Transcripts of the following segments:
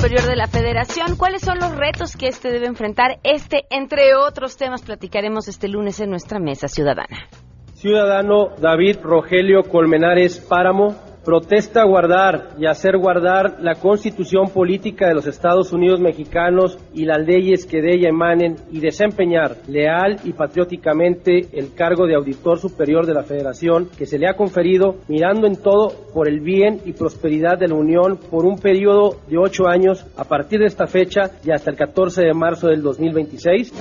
Superior de la Federación. ¿Cuáles son los retos que este debe enfrentar? Este, entre otros temas, platicaremos este lunes en nuestra mesa ciudadana. Ciudadano David Rogelio Colmenares Páramo protesta guardar y hacer guardar la constitución política de los Estados Unidos mexicanos y las leyes que de ella emanen y desempeñar leal y patrióticamente el cargo de auditor superior de la Federación que se le ha conferido mirando en todo por el bien y prosperidad de la Unión por un periodo de ocho años a partir de esta fecha y hasta el 14 de marzo del 2026.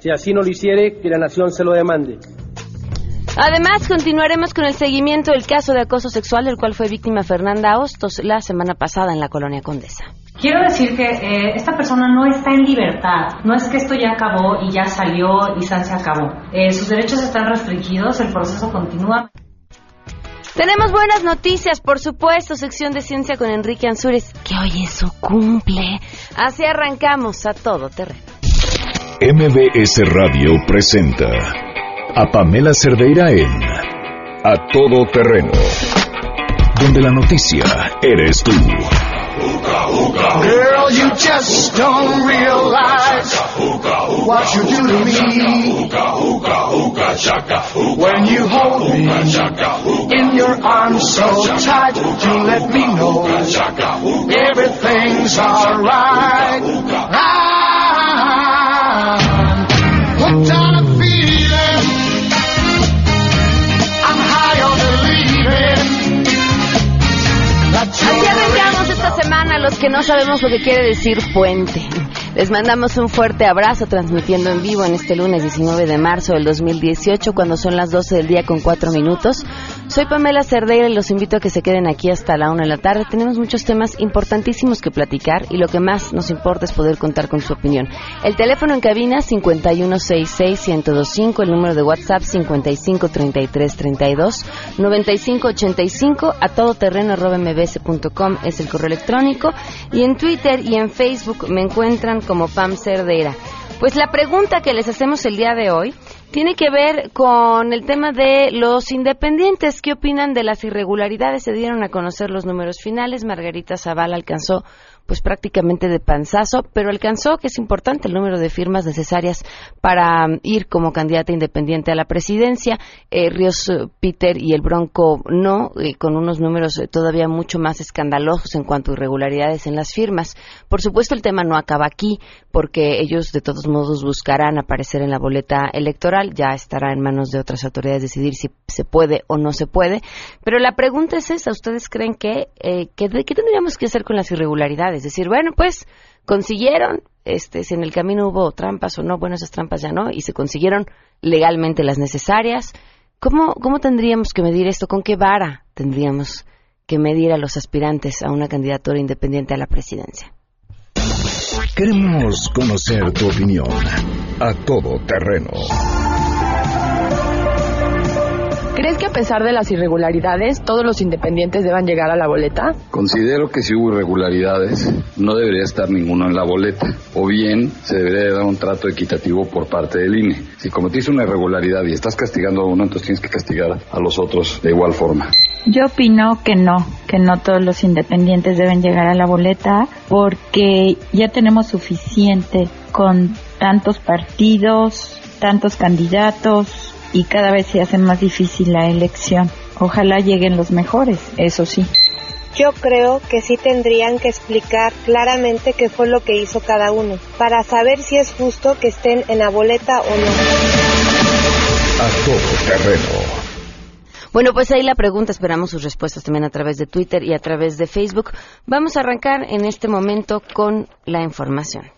Si así no lo hiciere, que la Nación se lo demande. Además, continuaremos con el seguimiento del caso de acoso sexual del cual fue víctima Fernanda Hostos la semana pasada en la colonia Condesa. Quiero decir que eh, esta persona no está en libertad, no es que esto ya acabó y ya salió y se acabó. Eh, sus derechos están restringidos, el proceso continúa. Tenemos buenas noticias, por supuesto, sección de ciencia con Enrique Ansúrez, que hoy es su cumple. Así arrancamos a todo terreno. MBS Radio presenta a Pamela Cerdeira en A Todo Terreno, donde la noticia eres tú. Girl, you just don't realize what you do to me when you hold me in your arms so tight. You let me know everything's alright. Semana los que no sabemos lo que quiere decir puente. Les mandamos un fuerte abrazo transmitiendo en vivo en este lunes 19 de marzo del 2018 cuando son las 12 del día con 4 minutos. Soy Pamela Cerdeira y los invito a que se queden aquí hasta la 1 de la tarde. Tenemos muchos temas importantísimos que platicar y lo que más nos importa es poder contar con su opinión. El teléfono en cabina 5166125, el número de WhatsApp 553332 9585 a todoterreno.mbs.com es el correo electrónico y en Twitter y en Facebook me encuentran como Pam Cerdera. Pues la pregunta que les hacemos el día de hoy tiene que ver con el tema de los independientes. ¿Qué opinan de las irregularidades? Se dieron a conocer los números finales. Margarita Zavala alcanzó pues prácticamente de panzazo, pero alcanzó, que es importante, el número de firmas necesarias para um, ir como candidata independiente a la presidencia. Eh, Ríos eh, Peter y el Bronco no, eh, con unos números todavía mucho más escandalosos en cuanto a irregularidades en las firmas. Por supuesto, el tema no acaba aquí, porque ellos de todos modos buscarán aparecer en la boleta electoral. Ya estará en manos de otras autoridades decidir si se puede o no se puede. Pero la pregunta es esta, ¿ustedes creen que, que qué tendríamos que hacer con las irregularidades? Es decir, bueno, pues consiguieron, este, si en el camino hubo trampas o no, bueno, esas trampas ya no, y se consiguieron legalmente las necesarias. ¿Cómo, cómo tendríamos que medir esto? ¿Con qué vara tendríamos que medir a los aspirantes a una candidatura independiente a la presidencia? Queremos conocer tu opinión a todo terreno ¿Crees que a pesar de las irregularidades, todos los independientes deban llegar a la boleta? Considero que si hubo irregularidades, no debería estar ninguno en la boleta. O bien se debería dar un trato equitativo por parte del INE. Si cometiste una irregularidad y estás castigando a uno, entonces tienes que castigar a los otros de igual forma. Yo opino que no, que no todos los independientes deben llegar a la boleta porque ya tenemos suficiente con tantos partidos, tantos candidatos, y cada vez se hace más difícil la elección. Ojalá lleguen los mejores, eso sí. Yo creo que sí tendrían que explicar claramente qué fue lo que hizo cada uno, para saber si es justo que estén en la boleta o no. A todo terreno. Bueno, pues ahí la pregunta, esperamos sus respuestas también a través de Twitter y a través de Facebook. Vamos a arrancar en este momento con la información.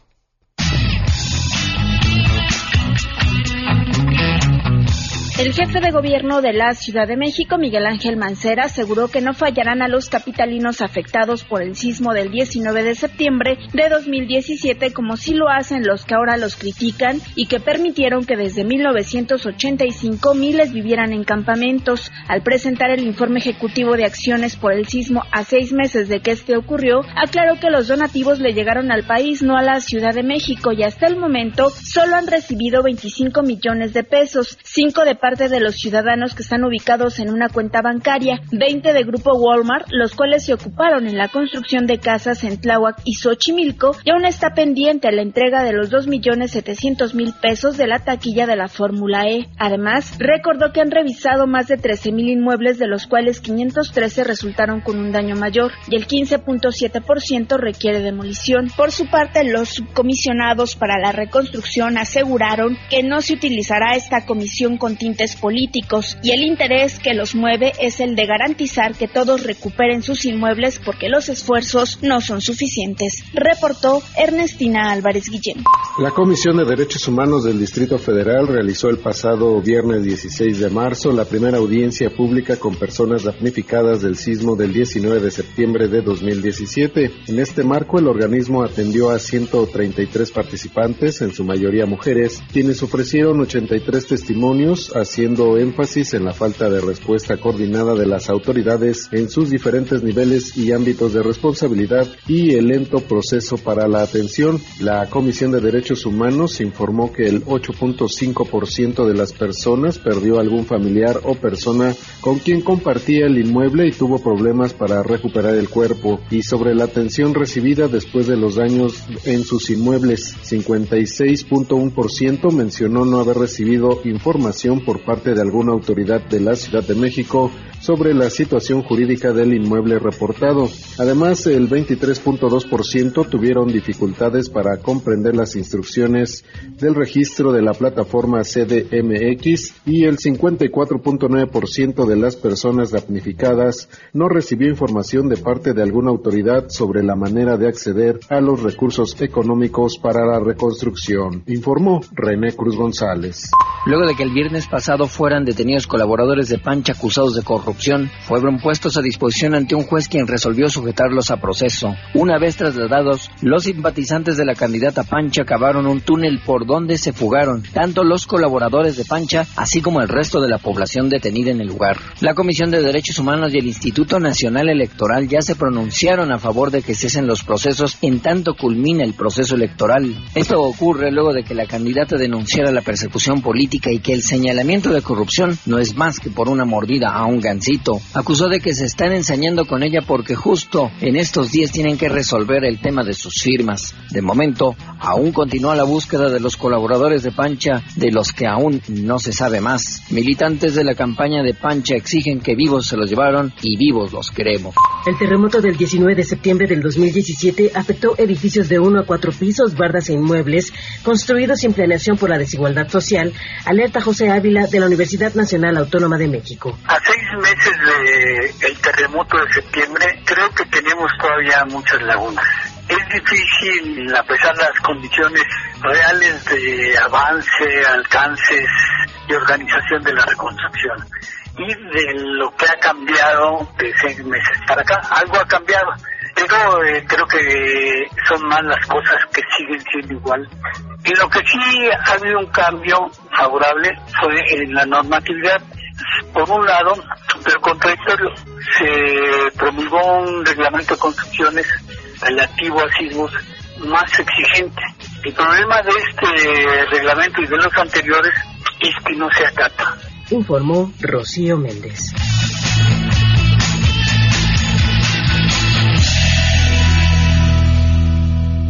El jefe de gobierno de la Ciudad de México, Miguel Ángel Mancera, aseguró que no fallarán a los capitalinos afectados por el sismo del 19 de septiembre de 2017 como si lo hacen los que ahora los critican y que permitieron que desde 1985 miles vivieran en campamentos. Al presentar el informe ejecutivo de acciones por el sismo a seis meses de que este ocurrió, aclaró que los donativos le llegaron al país, no a la Ciudad de México, y hasta el momento solo han recibido 25 millones de pesos, cinco de parte de los ciudadanos que están ubicados en una cuenta bancaria, 20 de Grupo Walmart, los cuales se ocuparon en la construcción de casas en Tláhuac y Xochimilco, y aún está pendiente la entrega de los 2.700.000 pesos de la taquilla de la Fórmula E. Además, recordó que han revisado más de 13.000 inmuebles, de los cuales 513 resultaron con un daño mayor y el 15.7% requiere demolición. Por su parte, los subcomisionados para la reconstrucción aseguraron que no se utilizará esta comisión con tintes políticos y el interés que los mueve es el de garantizar que todos recuperen sus inmuebles porque los esfuerzos no son suficientes, reportó Ernestina Álvarez Guillén. La Comisión de Derechos Humanos del Distrito Federal realizó el pasado viernes 16 de marzo la primera audiencia pública con personas damnificadas del sismo del 19 de septiembre de 2017. En este marco, el organismo atendió a 133 participantes, en su mayoría mujeres, quienes ofrecieron 83 testimonios, haciendo énfasis en la falta de respuesta coordinada de las autoridades en sus diferentes niveles y ámbitos de responsabilidad y el lento proceso para la atención. La Comisión de Derechos Humanos informó que el 8.5% de las personas perdió algún familiar o persona con quien compartía el inmueble y tuvo problemas para recuperar el cuerpo y sobre la atención recibida después de los daños en sus inmuebles. 56.1% mencionó no haber recibido información por parte de alguna autoridad de la Ciudad de México sobre la situación jurídica del inmueble reportado. Además, el 23.2% tuvieron dificultades para comprender las instrucciones del registro de la plataforma CDMX y el 54.9% de las personas damnificadas no recibió información de parte de alguna autoridad sobre la manera de acceder a los recursos económicos para la reconstrucción, informó René Cruz González. Luego de que el viernes pasado fueran detenidos colaboradores de Pancha acusados de corrupción, fueron puestos a disposición ante un juez quien resolvió sujetarlos a proceso. Una vez trasladados, los simpatizantes de la candidata Pancha cavaron un túnel por donde se fugaron tanto los colaboradores de Pancha así como el resto de la población detenida en el lugar. La Comisión de Derechos Humanos y el Instituto Nacional Electoral ya se pronunciaron a favor de que cesen los procesos en tanto culmina el proceso electoral. Esto ocurre luego de que la candidata denunciara la persecución política y que el señalamiento de corrupción no es más que por una mordida a un gancito. Acusó de que se están ensañando con ella porque justo en estos días tienen que resolver el tema de sus firmas. De momento, aún continúa la búsqueda de los colaboradores de Pancha, de los que aún no se sabe más. Militantes de la campaña de Pancha exigen que vivos se los llevaron y vivos los queremos. El terremoto del 19 de septiembre del 2017 afectó edificios de uno a cuatro pisos, bardas e inmuebles construidos sin planeación por la desigualdad social, Alerta José Ávila de la Universidad Nacional Autónoma de México. A seis meses del terremoto de septiembre, creo que tenemos todavía muchas lagunas. Es difícil, a pesar de las condiciones reales de avance, alcances y organización de la reconstrucción y de lo que ha cambiado de seis meses para acá. Algo ha cambiado, pero eh, creo que son más las cosas que siguen siendo igual. Y lo que sí ha habido un cambio favorable fue en la normatividad. Por un lado, pero contradictorio, se promulgó un reglamento de construcciones relativo a sismos más exigente. El problema de este reglamento y de los anteriores es que no se acata informó Rocío Méndez.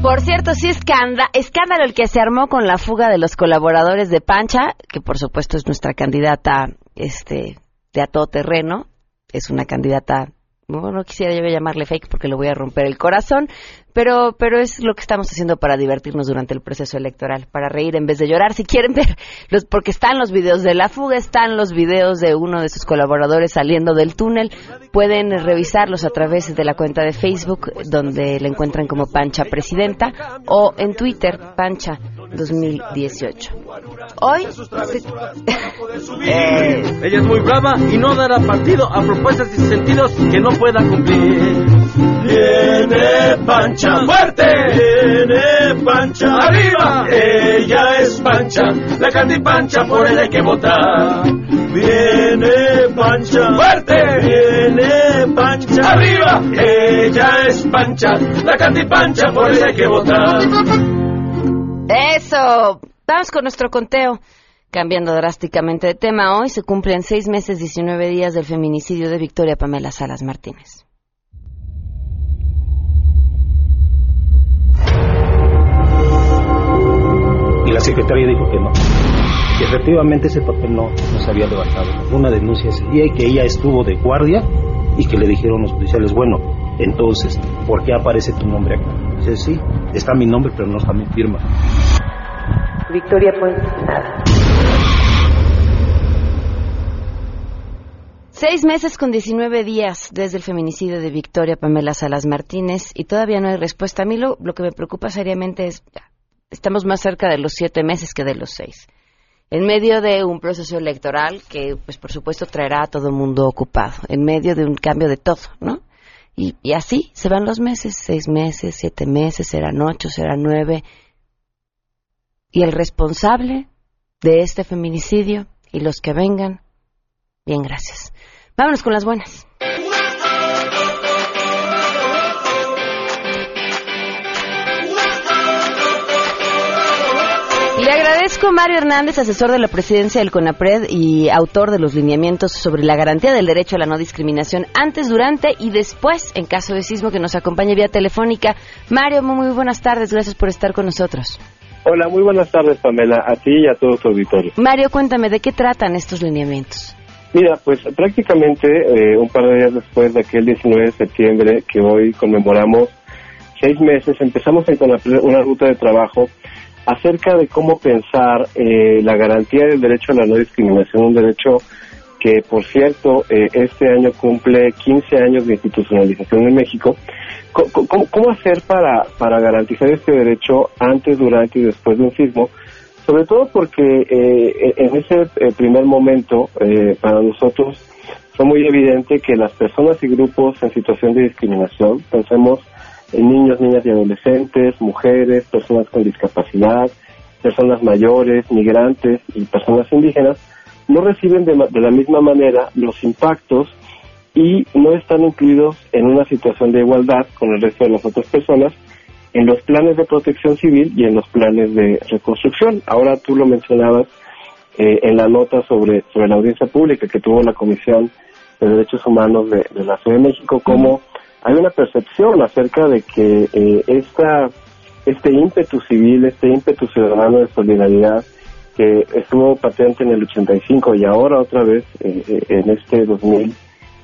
Por cierto, sí escándalo, escándalo el que se armó con la fuga de los colaboradores de Pancha, que por supuesto es nuestra candidata este, de a todo terreno, es una candidata no, no quisiera yo llamarle fake porque le voy a romper el corazón, pero, pero es lo que estamos haciendo para divertirnos durante el proceso electoral, para reír en vez de llorar. Si quieren ver, los, porque están los videos de la fuga, están los videos de uno de sus colaboradores saliendo del túnel, pueden revisarlos a través de la cuenta de Facebook, donde le encuentran como Pancha Presidenta, o en Twitter, Pancha 2018. Hoy... Eh, ella es muy brava y no dará partido a propuestas sin sentidos que no pueda cumplir. Viene Pancha fuerte, viene Pancha arriba, ella es Pancha, la Pancha por ella hay que votar. Viene Pancha fuerte, viene Pancha arriba, ella es Pancha, la Pancha por ella hay que votar. Eso, vamos con nuestro conteo. Cambiando drásticamente de tema, hoy se cumplen seis meses, 19 días del feminicidio de Victoria Pamela Salas Martínez. Y la secretaria dijo que no, que efectivamente ese papel no, no se había levantado. Una denuncia ese día y que ella estuvo de guardia y que le dijeron los oficiales, bueno, entonces, ¿por qué aparece tu nombre acá? Dice, sí, está mi nombre, pero no está mi firma. Victoria fue nada. Seis meses con 19 días desde el feminicidio de Victoria Pamela Salas Martínez y todavía no hay respuesta. A mí lo, que me preocupa seriamente es, estamos más cerca de los siete meses que de los seis. En medio de un proceso electoral que, pues por supuesto, traerá a todo mundo ocupado, en medio de un cambio de todo, ¿no? Y, y así se van los meses, seis meses, siete meses, serán ocho, serán nueve. Y el responsable de este feminicidio y los que vengan, bien, gracias. Vámonos con las buenas. Le agradezco a Mario Hernández, asesor de la presidencia del CONAPRED y autor de los lineamientos sobre la garantía del derecho a la no discriminación antes, durante y después en caso de sismo que nos acompañe vía telefónica. Mario, muy buenas tardes, gracias por estar con nosotros. Hola, muy buenas tardes Pamela, a ti y a todo tu auditorio. Mario, cuéntame, ¿de qué tratan estos lineamientos? Mira, pues prácticamente eh, un par de días después de aquel 19 de septiembre que hoy conmemoramos seis meses, empezamos en una ruta de trabajo acerca de cómo pensar eh, la garantía del derecho a la no discriminación, un derecho que, por cierto, eh, este año cumple 15 años de institucionalización en México. ¿Cómo, cómo hacer para, para garantizar este derecho antes, durante y después de un sismo? Sobre todo porque eh, en ese eh, primer momento, eh, para nosotros, fue muy evidente que las personas y grupos en situación de discriminación, pensemos en niños, niñas y adolescentes, mujeres, personas con discapacidad, personas mayores, migrantes y personas indígenas, no reciben de, de, la misma manera los impactos y no están incluidos en una situación de igualdad con el resto de las otras personas en los planes de protección civil y en los planes de reconstrucción. Ahora tú lo mencionabas eh, en la nota sobre, sobre la audiencia pública que tuvo la Comisión de Derechos Humanos de, de la Ciudad de México, como hay una percepción acerca de que eh, esta, este ímpetu civil, este ímpetu ciudadano de solidaridad que estuvo patente en el 85 y ahora otra vez eh, eh, en este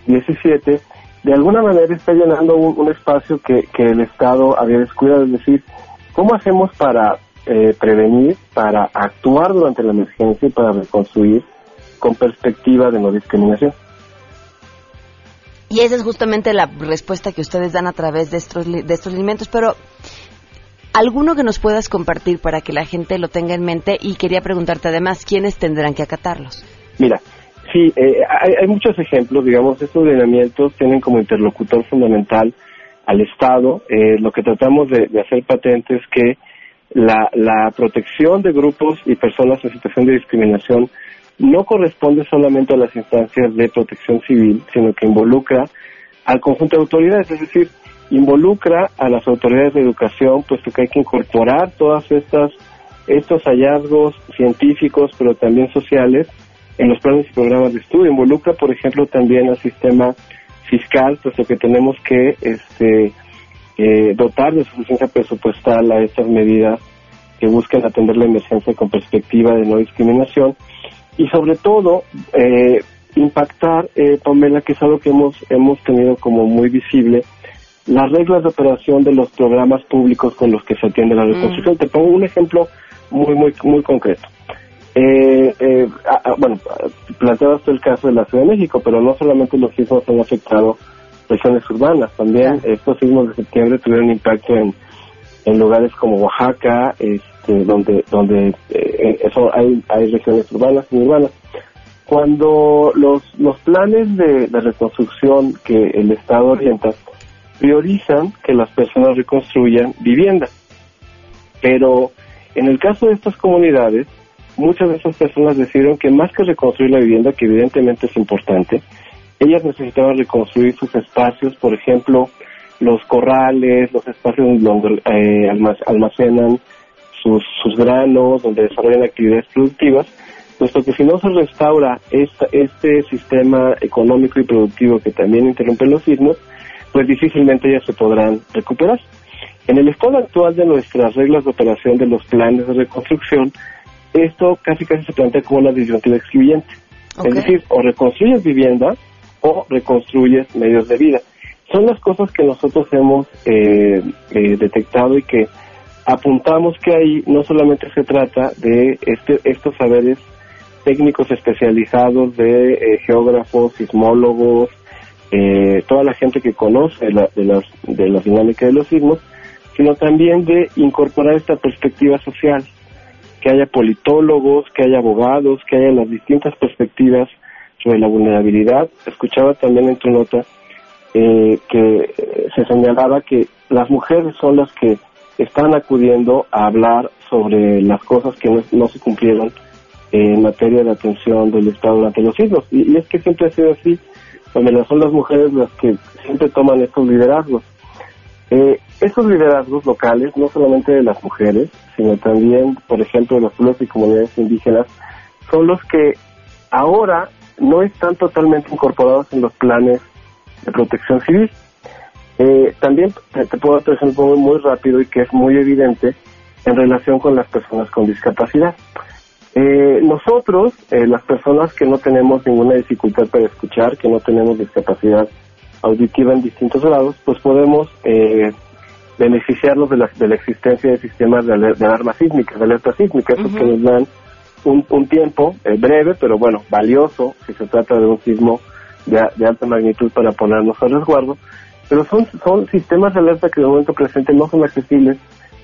2017, de alguna manera está llenando un, un espacio que, que, el Estado había descuidado, es decir, ¿cómo hacemos para eh, prevenir, para actuar durante la emergencia y para reconstruir con perspectiva de no discriminación? Y esa es justamente la respuesta que ustedes dan a través de estos, de estos alimentos, pero alguno que nos puedas compartir para que la gente lo tenga en mente y quería preguntarte además quiénes tendrán que acatarlos. Mira, sí, eh, hay, hay, muchos ejemplos, digamos, estos lineamientos tienen como interlocutor fundamental al Estado. Eh, lo que tratamos de, de, hacer patente es que la, la protección de grupos y personas en situación de discriminación no corresponde solamente a las instancias de protección civil, sino que involucra al conjunto de autoridades, es decir, involucra a las autoridades de educación, puesto que hay que incorporar todas estas estos hallazgos científicos, pero también sociales, en los planes y programas de estudio. Involucra, por ejemplo, también al sistema fiscal, puesto que tenemos que este, eh, dotar de suficiencia presupuestal a estas medidas que buscan atender la emergencia con perspectiva de no discriminación y sobre todo eh, impactar, eh, Pamela, que es algo que hemos, hemos tenido como muy visible, las reglas de operación de los programas públicos con los que se atiende la reconstrucción. Mm. Te pongo un ejemplo muy, muy, muy concreto. Eh, eh, ah, bueno, planteabas el caso de la Ciudad de México, pero no solamente los sismos han afectado regiones urbanas, también estos sismos de septiembre tuvieron impacto en, en lugares como Oaxaca, este, donde donde eh, eso hay, hay regiones urbanas y urbanas. Cuando los, los planes de, de reconstrucción que el Estado orienta priorizan que las personas reconstruyan viviendas, pero en el caso de estas comunidades, muchas de esas personas decidieron que más que reconstruir la vivienda, que evidentemente es importante, ellas necesitaban reconstruir sus espacios, por ejemplo, los corrales, los espacios donde eh, almacenan sus, granos, donde desarrollan actividades productivas, puesto que si no se restaura esta, este sistema económico y productivo que también interrumpe los sismos, pues difícilmente ya se podrán recuperar. En el estado actual de nuestras reglas de operación de los planes de reconstrucción, esto casi casi se plantea como una disyuntiva excluyente. Es decir, o reconstruyes vivienda o reconstruyes medios de vida. Son las cosas que nosotros hemos eh, eh, detectado y que apuntamos que ahí no solamente se trata de este, estos saberes técnicos especializados de eh, geógrafos, sismólogos, toda la gente que conoce la, de, las, de la dinámica de los sismos, sino también de incorporar esta perspectiva social, que haya politólogos, que haya abogados, que haya las distintas perspectivas sobre la vulnerabilidad. Escuchaba también en tu nota eh, que se señalaba que las mujeres son las que están acudiendo a hablar sobre las cosas que no, se cumplieron en materia de atención del Estado durante los siglos. Y, y, es que siempre ha sido así, donde son las mujeres las que siempre toman estos liderazgos. Eh, esos liderazgos locales, no solamente de las mujeres, sino también, por ejemplo, de los pueblos y comunidades indígenas, son los que ahora no están totalmente incorporados en los planes de protección civil. Eh, también te puedo dar un ejemplo muy rápido y que es muy evidente en relación con las personas con discapacidad. Eh, nosotros, las personas que no tenemos ninguna dificultad para escuchar, que no tenemos discapacidad auditiva en distintos grados, pues podemos eh, beneficiarnos de la, de la existencia de sistemas de, alarma sísmica, de alerta sísmica, esos que nos dan un, un tiempo eh, breve, pero bueno, valioso, si se trata de un sismo de, alta magnitud para ponernos a resguardo, pero son, son sistemas de alerta que de momento presente no son accesibles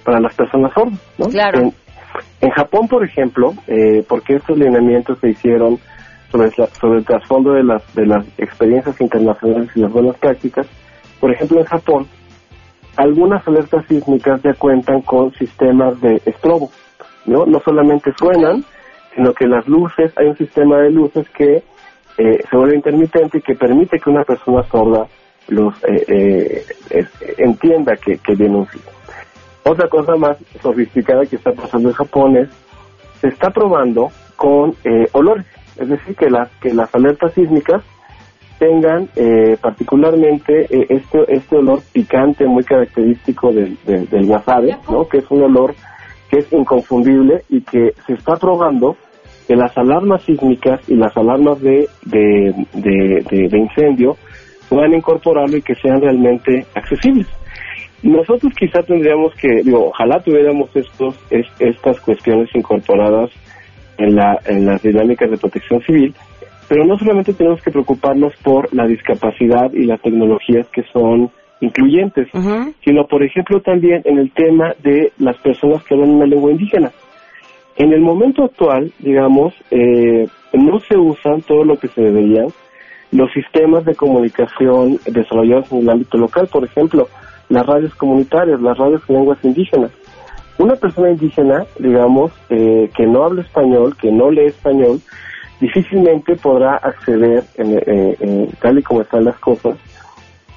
para las personas sordas, ¿no? Claro. En, Japón, por ejemplo, eh, porque estos lineamientos se hicieron sobre, sobre el trasfondo de las, de las experiencias internacionales y las buenas prácticas. Por ejemplo, en Japón, algunas alertas sísmicas ya cuentan con sistemas de estrobo, ¿no? No solamente suenan, sino que las luces, hay un sistema de luces que eh, se vuelve intermitente y que permite que una persona sorda los eh, eh, entienda que, que viene un sismo. Otra cosa más sofisticada que está pasando en Japón es, se está probando con olores. Es decir, que las, que las alertas sísmicas tengan eh, particularmente eh, este, este olor picante muy característico del, del, wasabi, ¿no? que es un olor que es inconfundible y que se está probando que las alarmas sísmicas y las alarmas de, de, de, incendio puedan incorporarlo y que sean realmente accesibles. Nosotros quizá tendríamos que, digo, ojalá tuviéramos estos, estas cuestiones incorporadas en, la, en las dinámicas de protección civil, pero no solamente tenemos que preocuparnos por la discapacidad y las tecnologías que son incluyentes, sino, por ejemplo, también en el tema de las personas que hablan una lengua indígena. En el momento actual, digamos, eh, no se usan todo lo que se debería los sistemas de comunicación desarrollados en el ámbito local, por ejemplo, las radios comunitarias, las radios de lenguas indígenas. Una persona indígena, digamos, eh, que no habla español, que no lee español, difícilmente podrá acceder, en, tal y como están las cosas,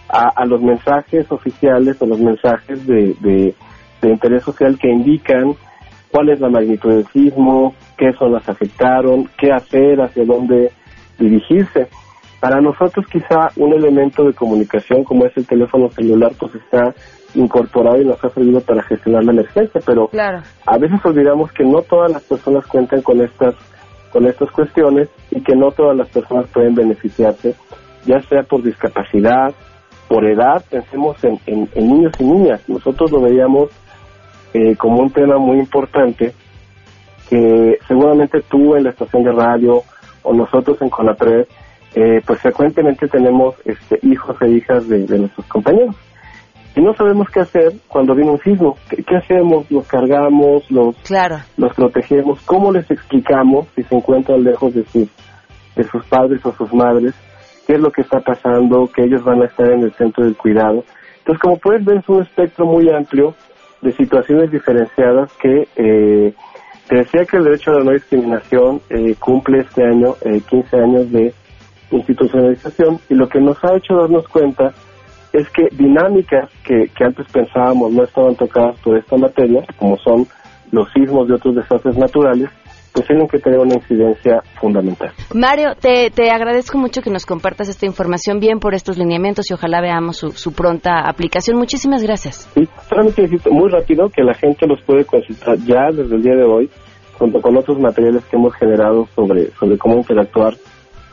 a, los mensajes oficiales o los mensajes de, de, interés social que indican cuál es la magnitud del sismo, qué zonas afectaron, qué hacer, hacia dónde dirigirse. Para nosotros quizá un elemento de comunicación como es el teléfono celular pues está incorporado y nos ha servido para gestionar la emergencia, pero a veces olvidamos que no todas las personas cuentan con estas con estas cuestiones y que no todas las personas pueden beneficiarse, ya sea por discapacidad, por edad, pensemos en, niños y niñas. Nosotros lo veíamos eh, como un tema muy importante que seguramente tú en la estación de radio o nosotros en Conapred, eh, pues frecuentemente tenemos este, hijos e hijas de nuestros compañeros y no sabemos qué hacer cuando viene un sismo. ¿Qué, hacemos? ¿Los cargamos? Los, ¿Los protegemos? ¿Cómo les explicamos si se encuentran lejos de sus, de sus padres o sus madres? ¿Qué es lo que está pasando? Que ellos van a estar en el centro del cuidado. Entonces, como puedes ver, es un espectro muy amplio de situaciones diferenciadas que eh, te decía que el derecho a la no discriminación eh, cumple este año eh, 15 años de institucionalización y lo que nos ha hecho darnos cuenta es que dinámicas que, que antes pensábamos no estaban tocadas por esta materia, como son los sismos de otros desastres naturales, pues tienen que tener una incidencia fundamental. Mario, te, te agradezco mucho que nos compartas esta información bien por estos lineamientos y ojalá veamos su, su pronta aplicación. Muchísimas gracias. Sí, solamente necesito muy rápido que la gente los puede consultar ya desde el día de hoy, junto con otros materiales que hemos generado sobre, sobre cómo interactuar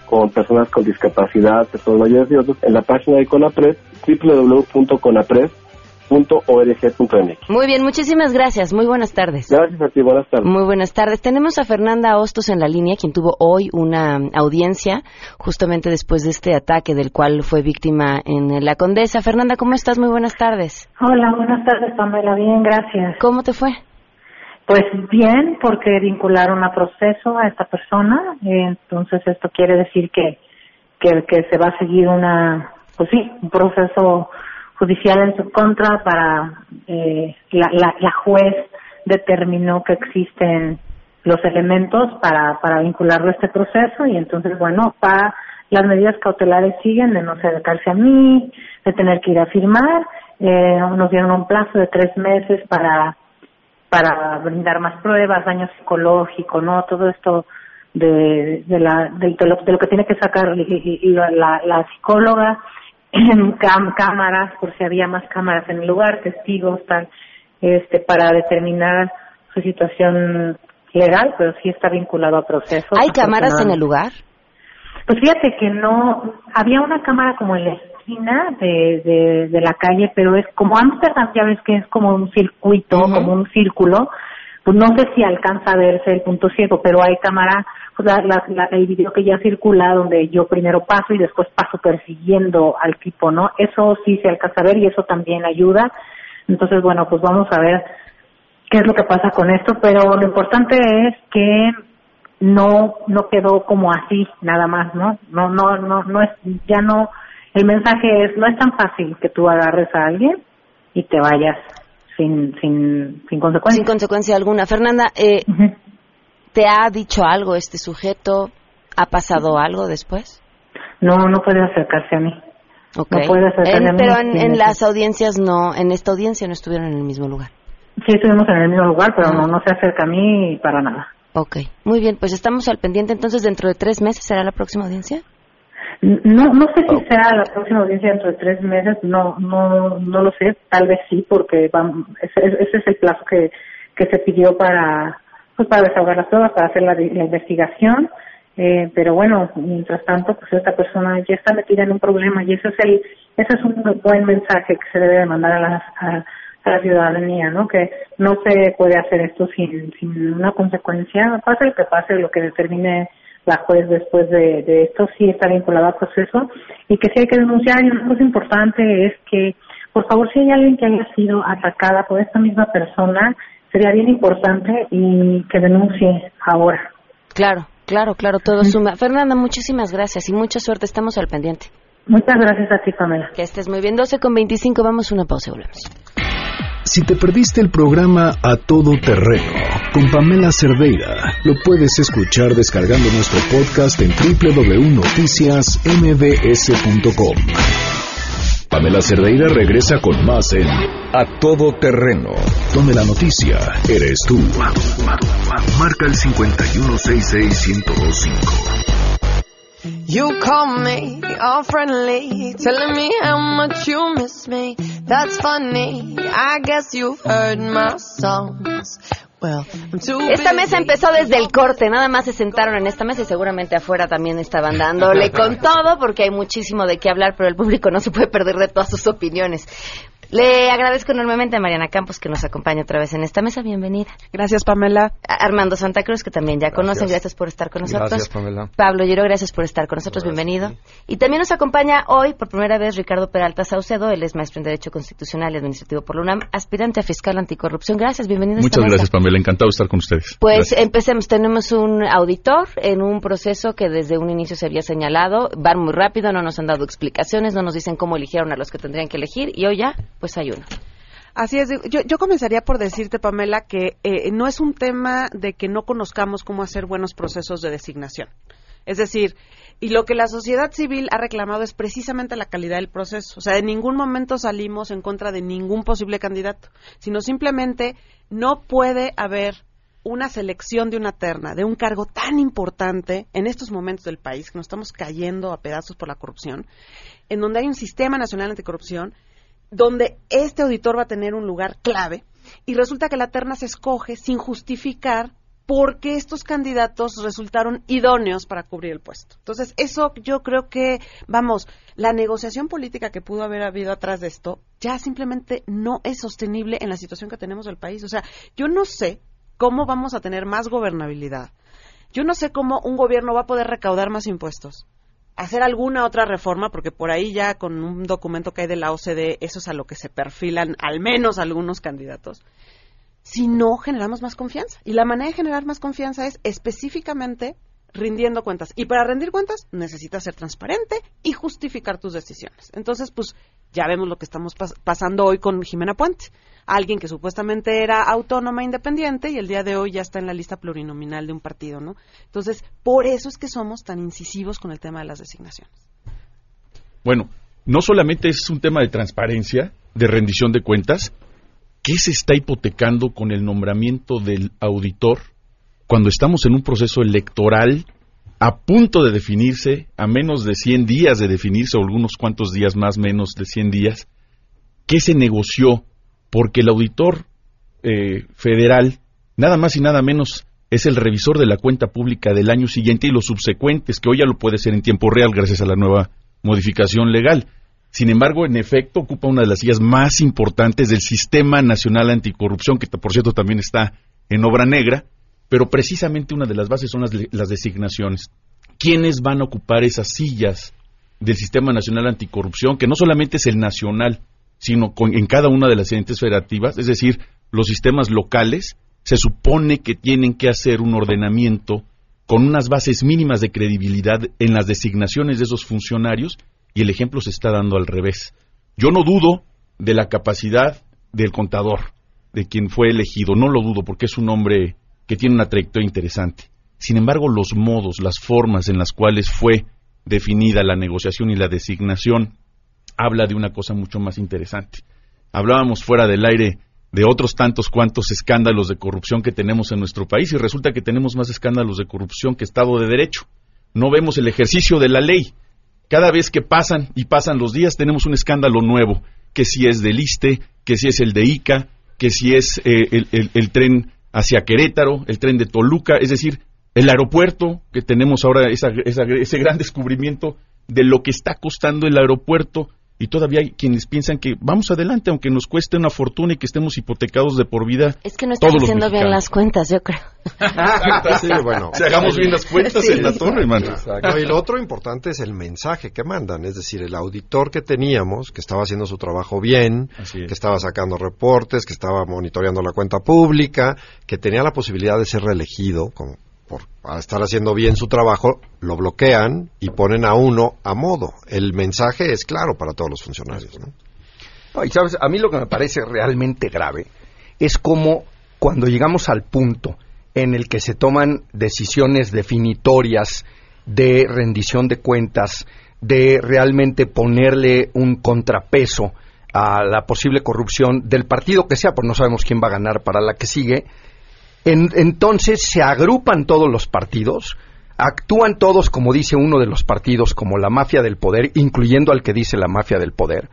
con personas con discapacidad, personas mayores y otros, en la página de CONAPRED, www.conapred.org.mx. Muy bien, muchísimas gracias. Muy buenas tardes. Gracias a ti, buenas tardes. Muy buenas tardes. Tenemos a Fernanda Hostos en la línea, quien tuvo hoy una audiencia justamente después de este ataque del cual fue víctima en la Condesa. Fernanda, ¿cómo estás? Muy buenas tardes. Hola, buenas tardes, Pamela. Bien, gracias. ¿Cómo te fue? Pues bien, porque vincularon a proceso a esta persona, entonces esto quiere decir que, que, que se va a seguir una, pues sí, un proceso judicial en su contra para eh, la, la, la juez determinó que existen los elementos para, para vincularlo a este proceso y entonces bueno para las medidas cautelares siguen de no acercarse a mí de tener que ir a firmar eh, nos dieron un plazo de tres meses para para brindar más pruebas daño psicológico no todo esto de, de la de, lo, de lo que tiene que sacar la, la psicóloga. cam cámaras, por si había más cámaras en el lugar, testigos, tal, este, para determinar su situación legal, pero sí está vinculado a procesos. ¿Hay cámaras en el lugar? Pues fíjate que no, había una cámara como en la esquina de, de, de la calle, pero es como Amsterdam, ya ves que es como un circuito, como un círculo, pues no sé si alcanza a verse el punto ciego, pero hay cámara pues, la, la, el video que ya circula donde yo primero paso y después paso persiguiendo al tipo, ¿no? Eso sí se alcanza a ver y eso también ayuda. Entonces, bueno, pues vamos a ver qué es lo que pasa con esto, pero lo importante es que no no quedó como así nada más, ¿no? No no no no es ya no el mensaje es no es tan fácil que tú agarres a alguien y te vayas sin sin sin consecuencia. Sin consecuencia alguna. Fernanda, eh, ¿Te ha dicho algo este sujeto? ¿Ha pasado algo después? No, no puede acercarse a mí. Okay. No puede acercarse a mí. Pero en, en, las audiencias no, en esta audiencia no estuvieron en el mismo lugar. Sí, estuvimos en el mismo lugar, pero no, no se acerca a mí para nada. Ok, muy bien, pues estamos al pendiente. Entonces, ¿dentro de tres meses será la próxima audiencia? No, no sé si será la próxima audiencia dentro de tres meses, no, no, no lo sé, tal vez sí, porque vamos, ese, ese es el plazo que, que se pidió para pues para desahogar las pruebas, para hacer la, la investigación, eh, pero bueno, mientras tanto, pues esta persona ya está metida en un problema y ese es el, ese es un buen mensaje que se debe mandar a la, a la ciudadanía, ¿no? Que no se puede hacer esto sin, sin una consecuencia, pase lo que pase, lo que determine la juez después de, de esto, sí está vinculado al proceso y que sí hay que denunciar. Y una cosa importante es que, por favor, si hay alguien que haya sido atacada por esta misma persona, sería bien importante y que denuncie ahora. Claro, claro, claro, todo suma. Fernanda, muchísimas gracias y mucha suerte, estamos al pendiente. Muchas gracias a ti, Pamela. Que estés muy bien. 12 con 25, vamos a una pausa y volvemos. Si te perdiste el programa A Todo Terreno con Pamela Cerdeira, lo puedes escuchar descargando nuestro podcast en www.noticiasmbs.com. Pamela Cerdeira regresa con más en A Todo Terreno, donde la noticia eres tú. Marca el 5166125. You call me all friendly, telling me how much you miss me. That's funny. I guess you've heard my songs. Esta mesa empezó desde el corte, nada más se sentaron en esta mesa y seguramente afuera también estaban dándole con todo porque hay muchísimo de qué hablar, pero el público no se puede perder de todas sus opiniones. Le agradezco enormemente a Mariana Campos que nos acompaña otra vez en esta mesa. Bienvenida. Gracias, Pamela. A Armando Santa Cruz, que también ya conocen. Gracias por estar con nosotros. Gracias, Pamela. Pablo Llero, gracias por estar con nosotros. Bienvenido. Y también nos acompaña hoy, por primera vez, Ricardo Peralta Saucedo. Él es maestro en Derecho Constitucional y Administrativo por la UNAM, aspirante a fiscal anticorrupción. Gracias, bienvenido. Muchas gracias, Pamela. Encantado de estar con ustedes. Pues gracias. empecemos. Tenemos un auditor en un proceso que desde un inicio se había señalado. Van muy rápido, no nos han dado explicaciones, no nos dicen cómo eligieron a los que tendrían que elegir. Y hoy ya, pues hay uno. Así es, yo, comenzaría por decirte, Pamela, que eh, no es un tema de que no conozcamos cómo hacer buenos procesos de designación. Es decir, y lo que la sociedad civil ha reclamado es precisamente la calidad del proceso. O sea, en ningún momento salimos en contra de ningún posible candidato, sino simplemente no puede haber una selección de una terna de un cargo tan importante en estos momentos del país, que nos estamos cayendo a pedazos por la corrupción, en donde hay un sistema nacional anticorrupción, donde este auditor va a tener un lugar clave, y resulta que la terna se escoge sin justificar por qué estos candidatos resultaron idóneos para cubrir el puesto. Entonces, eso yo creo que, vamos, la negociación política que pudo haber habido atrás de esto ya simplemente no es sostenible en la situación que tenemos del país. O sea, yo no sé cómo vamos a tener más gobernabilidad. Yo no sé cómo un gobierno va a poder recaudar más impuestos. Hacer alguna otra reforma, porque por ahí ya con un documento que hay de la OCDE, eso es a lo que se perfilan al menos algunos candidatos si no generamos más confianza. Y la manera de generar más confianza es específicamente rindiendo cuentas. Y para rendir cuentas necesitas ser transparente y justificar tus decisiones. Entonces, pues ya vemos lo que estamos pasando hoy con Jimena Puente, alguien que supuestamente era autónoma, independiente, y el día de hoy ya está en la lista plurinominal de un partido, ¿no? Entonces, por eso es que somos tan incisivos con el tema de las designaciones. Bueno, no solamente es un tema de transparencia, de rendición de cuentas, ¿qué se está hipotecando con el nombramiento del auditor cuando estamos en un proceso electoral a punto de definirse, a menos de 100 días de definirse, o algunos cuantos días más, menos de 100 días? ¿Qué se negoció? Porque el auditor eh, federal, nada más y nada menos, es el revisor de la cuenta pública del año siguiente y los subsecuentes, que hoy ya lo puede ser en tiempo real gracias a la nueva modificación legal. Sin embargo, en efecto, ocupa una de las sillas más importantes del Sistema Nacional Anticorrupción, que por cierto también está en obra negra, pero precisamente una de las bases son las, designaciones. ¿Quiénes van a ocupar esas sillas del Sistema Nacional Anticorrupción, que no solamente es el nacional, sino en cada una de las entes federativas, es decir, los sistemas locales, se supone que tienen que hacer un ordenamiento con unas bases mínimas de credibilidad en las designaciones de esos funcionarios y el ejemplo se está dando al revés. Yo no dudo de la capacidad del contador, de quien fue elegido, no lo dudo porque es un hombre que tiene una trayectoria interesante. Sin embargo, los modos, las formas en las cuales fue definida la negociación y la designación habla de una cosa mucho más interesante. Hablábamos fuera del aire de otros tantos cuantos escándalos de corrupción que tenemos en nuestro país y resulta que tenemos más escándalos de corrupción que Estado de Derecho. No vemos el ejercicio de la ley cada vez que pasan y pasan los días tenemos un escándalo nuevo, que si es del ISTE, que si es el de ICA, que si es eh, el, tren hacia Querétaro, el tren de Toluca, es decir, el aeropuerto, que tenemos ahora ese gran descubrimiento de lo que está costando el aeropuerto y todavía hay quienes piensan que vamos adelante aunque nos cueste una fortuna y que estemos hipotecados de por vida. Es que no están haciendo bien las cuentas, yo creo. sí, bueno. Si hagamos bien las cuentas en la torre, hermano. y lo otro importante es el mensaje que mandan, es decir, el auditor que teníamos, que estaba haciendo su trabajo bien, que estaba sacando reportes, que estaba monitoreando la cuenta pública, que tenía la posibilidad de ser reelegido como por estar haciendo bien su trabajo, lo bloquean y ponen a uno a modo. El mensaje es claro para todos los funcionarios. ¿no? y sabes, a mí lo que me parece realmente grave es como cuando llegamos al punto en el que se toman decisiones definitorias de rendición de cuentas, de realmente ponerle un contrapeso a la posible corrupción del partido que sea, pues no sabemos quién va a ganar para la que sigue, entonces se agrupan todos los partidos, actúan todos, como dice uno de los partidos, como la mafia del poder, incluyendo al que dice la mafia del poder,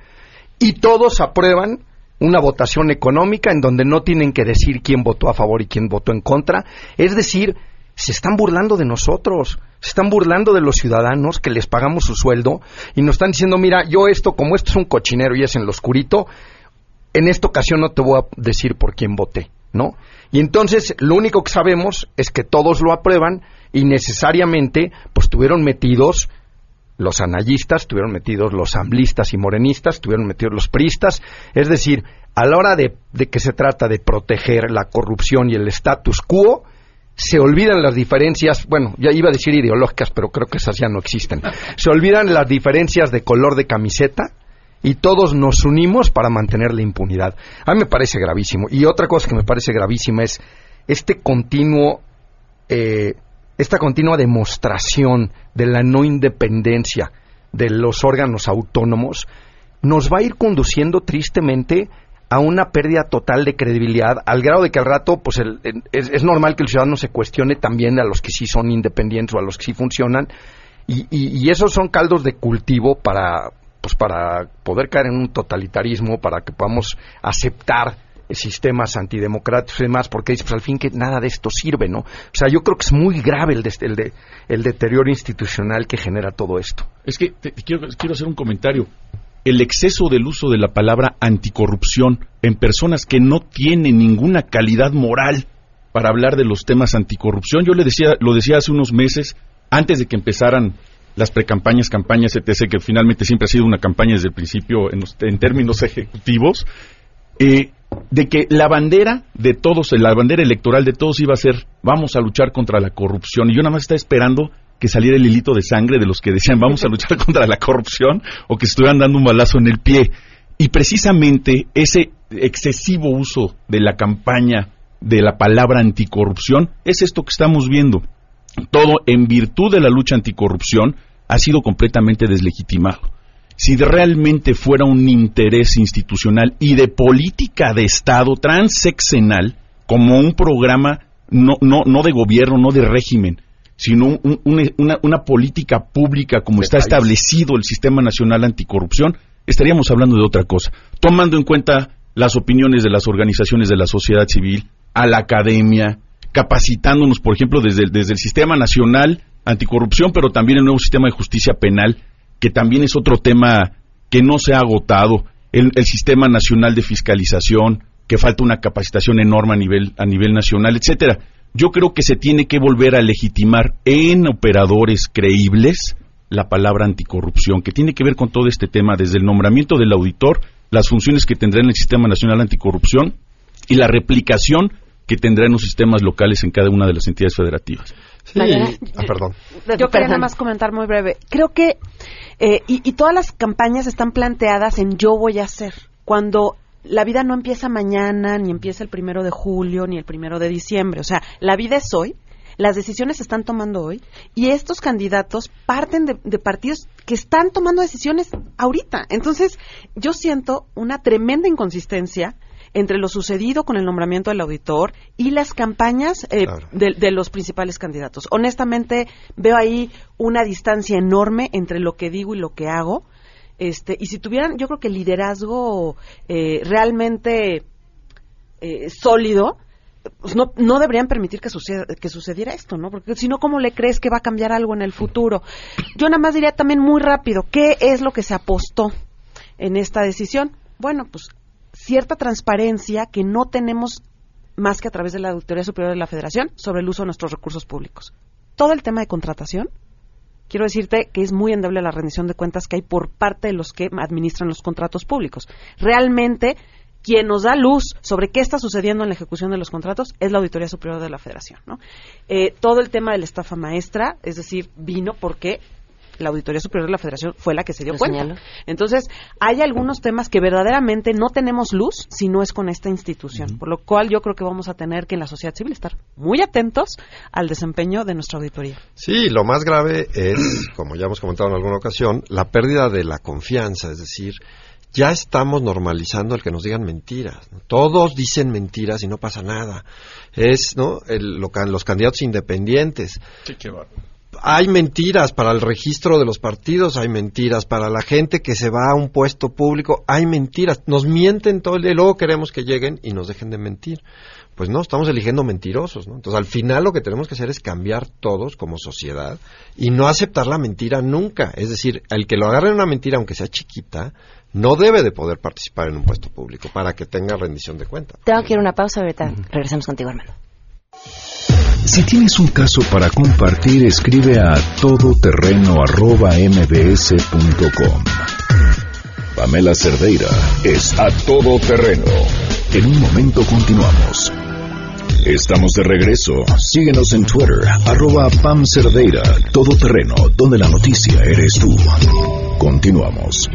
y todos aprueban una votación económica en donde no tienen que decir quién votó a favor y quién votó en contra. Es decir, se están burlando de nosotros, se están burlando de los ciudadanos que les pagamos su sueldo y nos están diciendo, mira, yo esto, como esto es un cochinero y es en lo oscurito, en esta ocasión no te voy a decir por quién voté, ¿no? Y entonces lo único que sabemos es que todos lo aprueban y necesariamente pues estuvieron metidos los analistas, estuvieron metidos los amblistas y morenistas, estuvieron metidos los priistas, es decir, a la hora de, de que se trata de proteger la corrupción y el status quo, se olvidan las diferencias, bueno, ya iba a decir ideológicas, pero creo que esas ya no existen. Se olvidan las diferencias de color de camiseta, y todos nos unimos para mantener la impunidad. A mí me parece gravísimo. Y otra cosa que me parece gravísima es este continuo, eh, esta continua demostración de la no independencia de los órganos autónomos nos va a ir conduciendo tristemente a una pérdida total de credibilidad, al grado de que al rato, pues es, normal que el ciudadano se cuestione también a los que sí son independientes o a los que sí funcionan, y, y, esos son caldos de cultivo para, pues para poder caer en un totalitarismo, para que podamos aceptar sistemas antidemocráticos y demás, porque pues al fin que nada de esto sirve, ¿no? O sea, yo creo que es muy grave el, el, el deterioro institucional que genera todo esto. Es que quiero, quiero hacer un comentario el exceso del uso de la palabra anticorrupción en personas que no tienen ninguna calidad moral para hablar de los temas anticorrupción. Yo le decía, lo decía hace unos meses, antes de que empezaran las precampañas, campañas, etc., que finalmente siempre ha sido una campaña desde el principio en, términos ejecutivos, eh, de que la bandera de todos, la bandera electoral de todos iba a ser vamos a luchar contra la corrupción. Y yo nada más estaba esperando que saliera el hilito de sangre de los que decían vamos a luchar contra la corrupción o que estuvieran dando un balazo en el pie. Y precisamente ese excesivo uso de la campaña de la palabra anticorrupción es esto que estamos viendo. Todo en virtud de la lucha anticorrupción ha sido completamente deslegitimado. Si realmente fuera un interés institucional y de política de Estado transeccional, como un programa no, no, no de gobierno, no de régimen, sino una, política pública como está establecido el Sistema Nacional Anticorrupción, estaríamos hablando de otra cosa, tomando en cuenta las opiniones de las organizaciones de la sociedad civil, a la academia, capacitándonos, por ejemplo, desde, desde el Sistema Nacional Anticorrupción, pero también el nuevo sistema de justicia penal, que también es otro tema que no se ha agotado, el, el Sistema Nacional de Fiscalización, que falta una capacitación enorme a nivel, a nivel nacional, etcétera. Yo creo que se tiene que volver a legitimar en operadores creíbles la palabra anticorrupción, que tiene que ver con todo este tema, desde el nombramiento del auditor, las funciones que tendrá en el Sistema Nacional Anticorrupción y la replicación que tendrá en los sistemas locales en cada una de las entidades federativas. Sí. Ah, perdón. Yo quería nada más comentar muy breve. Creo que, eh, y, y todas las campañas están planteadas en yo voy a hacer. Cuando la vida no empieza mañana, ni empieza el primero de julio, ni el primero de diciembre. O sea, la vida es hoy, las decisiones se están tomando hoy, y estos candidatos parten de, partidos que están tomando decisiones ahorita. Entonces, yo siento una tremenda inconsistencia entre lo sucedido con el nombramiento del auditor y las campañas eh, de, los principales candidatos. Honestamente, veo ahí una distancia enorme entre lo que digo y lo que hago. Este, y si tuvieran, yo creo que liderazgo eh, realmente eh, sólido, pues no, no deberían permitir que, que sucediera esto, ¿no? Porque si no, ¿cómo le crees que va a cambiar algo en el futuro? Yo nada más diría también muy rápido, ¿qué es lo que se apostó en esta decisión? Bueno, pues cierta transparencia que no tenemos más que a través de la Auditoría Superior de la Federación sobre el uso de nuestros recursos públicos. Todo el tema de contratación quiero decirte que es muy endeble la rendición de cuentas que hay por parte de los que administran los contratos públicos. Realmente, quien nos da luz sobre qué está sucediendo en la ejecución de los contratos es la Auditoría Superior de la Federación. ¿no? Eh, todo el tema de la estafa maestra, es decir, vino porque la Auditoría Superior de la Federación fue la que se dio cuenta. Entonces, hay algunos temas que verdaderamente no tenemos luz si no es con esta institución, por lo cual yo creo que vamos a tener que en la sociedad civil estar muy atentos al desempeño de nuestra auditoría. Sí, lo más grave es, como ya hemos comentado en alguna ocasión, la pérdida de la confianza, es decir, ya estamos normalizando el que nos digan mentiras. Todos dicen mentiras y no pasa nada. Es, ¿no? los candidatos independientes. Sí, qué hay mentiras para el registro de los partidos, hay mentiras para la gente que se va a un puesto público, hay mentiras. Nos mienten todo el día y luego queremos que lleguen y nos dejen de mentir. Pues no, estamos eligiendo mentirosos, ¿no? Entonces al final lo que tenemos que hacer es cambiar todos como sociedad y no aceptar la mentira nunca. Es decir, el que lo agarre una mentira, aunque sea chiquita, no debe de poder participar en un puesto público para que tenga rendición de cuenta. Tengo que ir a una pausa, ahorita regresamos contigo, hermano. Si tienes un caso para compartir, escribe a todoterreno.mbs.com. Pamela Cerdeira es a todoterreno. En un momento continuamos. Estamos de regreso. Síguenos en Twitter, arroba Pam Cerdeira, todoterreno, donde la noticia eres tú. Continuamos.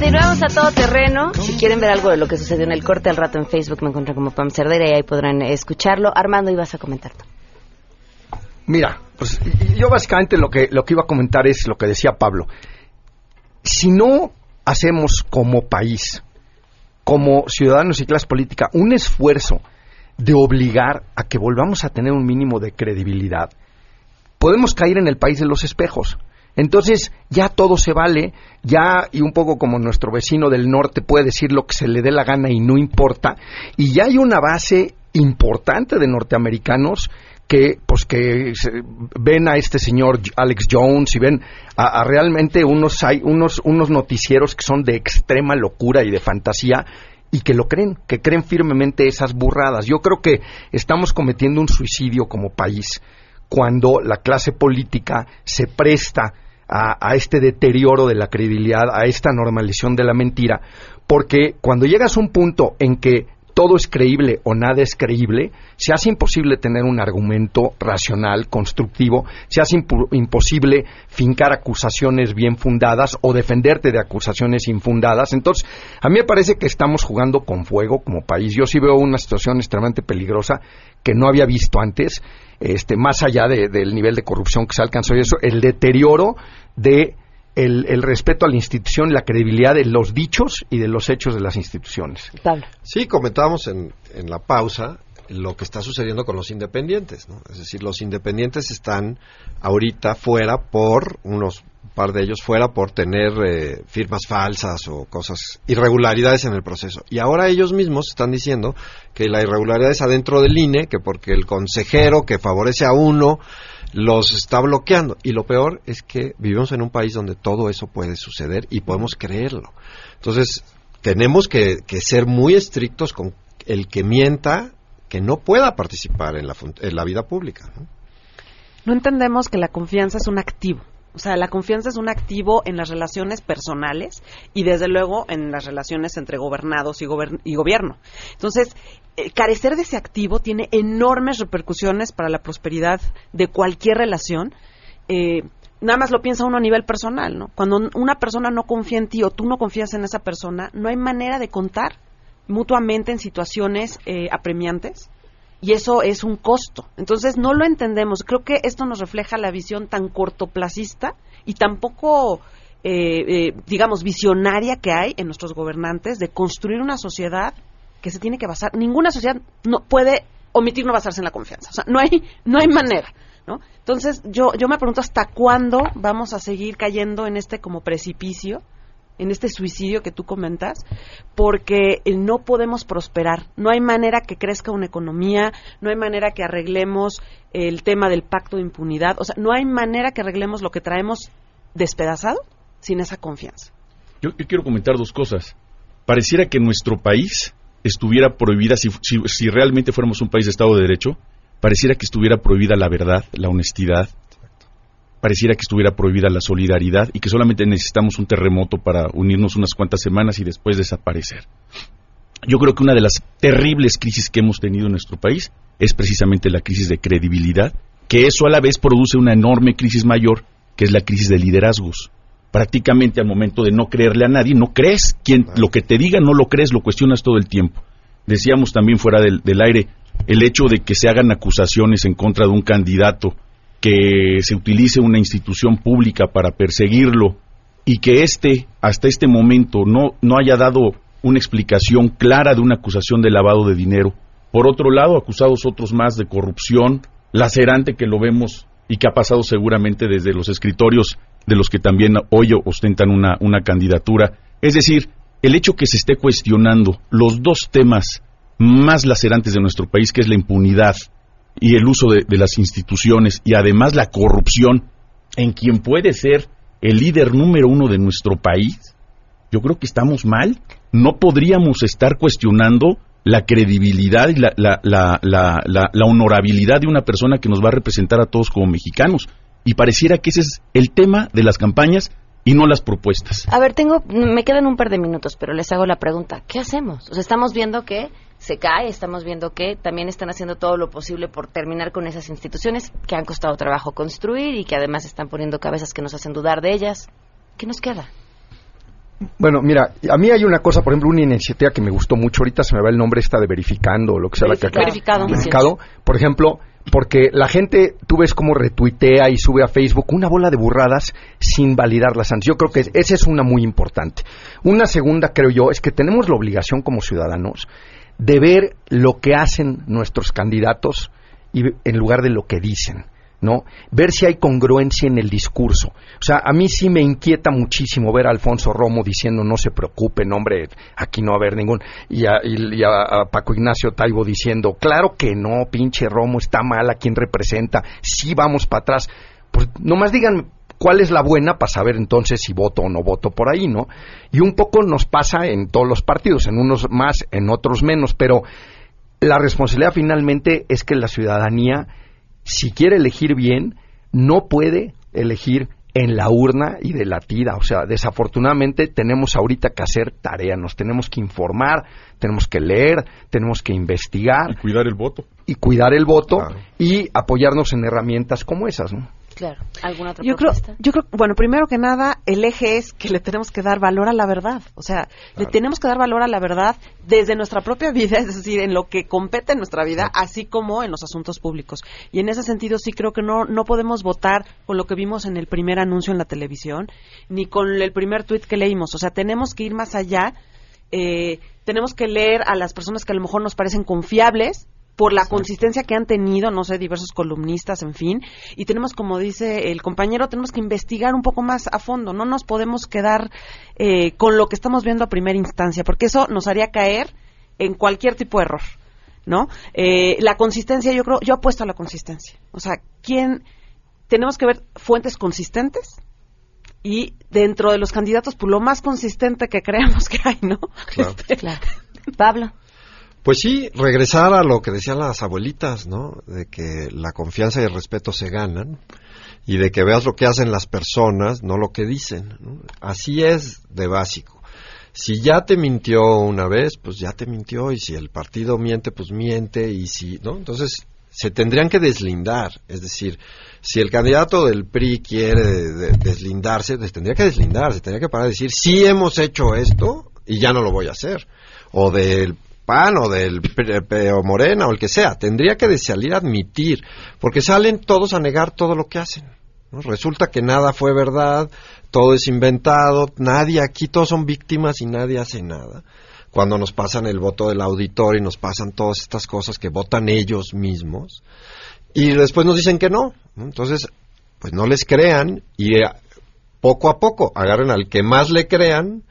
Continuamos a todo terreno. quieren ver algo de lo que sucedió en el corte al rato en Facebook, me encuentran como Pam Cerdera y ahí podrán escucharlo. Armando, ibas a comentar. Mira, pues yo básicamente lo que, lo que iba a comentar es lo que decía Pablo. Si no hacemos como país, como ciudadanos y clase política, un esfuerzo de obligar a que volvamos a tener un mínimo de credibilidad, podemos caer en el país de los espejos. Entonces ya todo se vale, ya y un poco como nuestro vecino del norte puede decir lo que se le dé la gana y no importa, y ya hay una base importante de norteamericanos que pues que ven a este señor Alex Jones y ven a, realmente unos hay unos unos noticieros que son de extrema locura y de fantasía y que lo creen, que creen firmemente esas burradas. Yo creo que estamos cometiendo un suicidio como país cuando la clase política se presta a, este deterioro de la credibilidad, a esta normalización de la mentira, porque cuando llegas a un punto en que todo es creíble o nada es creíble, se hace imposible tener un argumento racional, constructivo, se hace imposible fincar acusaciones bien fundadas o defenderte de acusaciones infundadas. Entonces, a mí me parece que estamos jugando con fuego como país. Yo sí veo una situación extremadamente peligrosa que no había visto antes, este, más allá del nivel de corrupción que se alcanzó y eso, el deterioro de el, respeto a la institución, la credibilidad de los dichos y de los hechos de las instituciones. Sí, comentábamos en, en la pausa lo que está sucediendo con los independientes, ¿no? Es decir, los independientes están ahorita fuera por unos par de ellos fuera por tener eh, firmas falsas o cosas irregularidades en el proceso. Y ahora ellos mismos están diciendo que la irregularidad es adentro del INE, que porque el consejero que favorece a uno los está bloqueando. Y lo peor es que vivimos en un país donde todo eso puede suceder y podemos creerlo. Entonces, tenemos que, ser muy estrictos con el que mienta que no pueda participar en la, en la vida pública. ¿no? entendemos que la confianza es un activo. O sea, la confianza es un activo en las relaciones personales y desde luego en las relaciones entre gobernados y, y gobierno. Entonces, eh, carecer de ese activo tiene enormes repercusiones para la prosperidad de cualquier relación. Eh, nada más lo piensa uno a nivel personal, ¿no? Cuando una persona no confía en ti o tú no confías en esa persona, no hay manera de contar mutuamente en situaciones eh, apremiantes y eso es un costo. Entonces no lo entendemos. Creo que esto nos refleja la visión tan cortoplacista y tampoco, digamos, visionaria que hay en nuestros gobernantes de construir una sociedad que se tiene que basar, ninguna sociedad no puede omitir no basarse en la confianza. O sea, no hay, no hay manera. ¿no? Entonces, yo, yo me pregunto hasta cuándo vamos a seguir cayendo en este como precipicio, en este suicidio que tú comentas, porque no podemos prosperar. No hay manera que crezca una economía, no hay manera que arreglemos el tema del pacto de impunidad, o sea, no hay manera que arreglemos lo que traemos despedazado sin esa confianza. Yo, quiero comentar dos cosas. Pareciera que nuestro país estuviera prohibida, si, si, realmente fuéramos un país de Estado de Derecho, pareciera que estuviera prohibida la verdad, la honestidad, pareciera que estuviera prohibida la solidaridad y que solamente necesitamos un terremoto para unirnos unas cuantas semanas y después desaparecer. Yo creo que una de las terribles crisis que hemos tenido en nuestro país es precisamente la crisis de credibilidad, que eso a la vez produce una enorme crisis mayor, que es la crisis de liderazgos prácticamente al momento de no creerle a nadie, no crees, quien lo que te diga no lo crees, lo cuestionas todo el tiempo. Decíamos también fuera del, aire el hecho de que se hagan acusaciones en contra de un candidato, que se utilice una institución pública para perseguirlo y que éste, hasta este momento, no, no haya dado una explicación clara de una acusación de lavado de dinero. Por otro lado, acusados otros más de corrupción, lacerante que lo vemos y que ha pasado seguramente desde los escritorios de los que también hoy ostentan una, una candidatura. Es decir, el hecho que se esté cuestionando los dos temas más lacerantes de nuestro país, que es la impunidad y el uso de, las instituciones y además la corrupción en quien puede ser el líder número uno de nuestro país, yo creo que estamos mal. No podríamos estar cuestionando la credibilidad y la, la, honorabilidad de una persona que nos va a representar a todos como mexicanos. Y pareciera que ese es el tema de las campañas y no las propuestas. A ver, tengo, me quedan un par de minutos, pero les hago la pregunta, ¿qué hacemos? O sea, estamos viendo que se cae, estamos viendo que también están haciendo todo lo posible por terminar con esas instituciones que han costado trabajo construir y que además están poniendo cabezas que nos hacen dudar de ellas. ¿Qué nos queda? Bueno, mira, a mí hay una cosa, por ejemplo, una iniciativa que me gustó mucho, ahorita se me va el nombre esta de verificando, o lo que sea la que acá. Verificado. Verificado. Por ejemplo, porque la gente, tú ves cómo retuitea y sube a Facebook una bola de burradas sin validarlas antes. Yo creo que esa es una muy importante. Una segunda, creo yo, es que tenemos la obligación como ciudadanos de ver lo que hacen nuestros candidatos y en lugar de lo que dicen. ¿no? Ver si hay congruencia en el discurso. O sea, a mí sí me inquieta muchísimo ver a Alfonso Romo diciendo no se preocupen, hombre, aquí no va a haber ningún... Y a, y a, Paco Ignacio Taibo diciendo, claro que no, pinche Romo, está mal a quien representa, sí vamos para atrás. Pues nomás digan cuál es la buena para saber entonces si voto o no voto por ahí, ¿no? Y un poco nos pasa en todos los partidos, en unos más, en otros menos, pero la responsabilidad finalmente es que la ciudadanía si quiere elegir bien, no puede elegir en la urna y de la tira. O sea, desafortunadamente tenemos ahorita que hacer tarea, nos tenemos que informar, tenemos que leer, tenemos que investigar. Y cuidar el voto. Y cuidar el voto y apoyarnos en herramientas como esas, ¿no? Claro. ¿Alguna otra yo Creo, yo creo, bueno, primero que nada, el eje es que le tenemos que dar valor a la verdad. O sea, le tenemos que dar valor a la verdad desde nuestra propia vida, es decir, en lo que compete en nuestra vida, así como en los asuntos públicos. Y en ese sentido sí creo que no, no podemos votar con lo que vimos en el primer anuncio en la televisión, ni con el primer tuit que leímos. O sea, tenemos que ir más allá. Eh, tenemos que leer a las personas que a lo mejor nos parecen confiables por la consistencia que han tenido, no sé, diversos columnistas, en fin, y tenemos, como dice el compañero, tenemos que investigar un poco más a fondo, no nos podemos quedar eh, con lo que estamos viendo a primera instancia, porque eso nos haría caer en cualquier tipo de error, ¿no? Eh, la consistencia, yo creo, yo apuesto a la consistencia, o sea, ¿quién? Tenemos que ver fuentes consistentes, y dentro de los candidatos, pues lo más consistente que creamos que hay, ¿no? claro. Pablo. Pues sí, regresar a lo que decían las abuelitas, ¿no? De que la confianza y el respeto se ganan y de que veas lo que hacen las personas, no lo que dicen. Así es de básico. Si ya te mintió una vez, pues ya te mintió y si el partido miente, pues miente y si, ¿no? Entonces se tendrían que deslindar, es decir, si el candidato del PRI quiere deslindarse, pues tendría que deslindarse, tendría que parar de decir, sí hemos hecho esto y ya no lo voy a hacer. O del o del Peo Morena o el que sea. Tendría que salir a admitir, porque salen todos a negar todo lo que hacen. Resulta que nada fue verdad, todo es inventado, nadie aquí, todos son víctimas y nadie hace nada. Cuando nos pasan el voto del auditor y nos pasan todas estas cosas que votan ellos mismos, y después nos dicen que no. Entonces, pues no les crean y eh, poco a poco agarren al que más le crean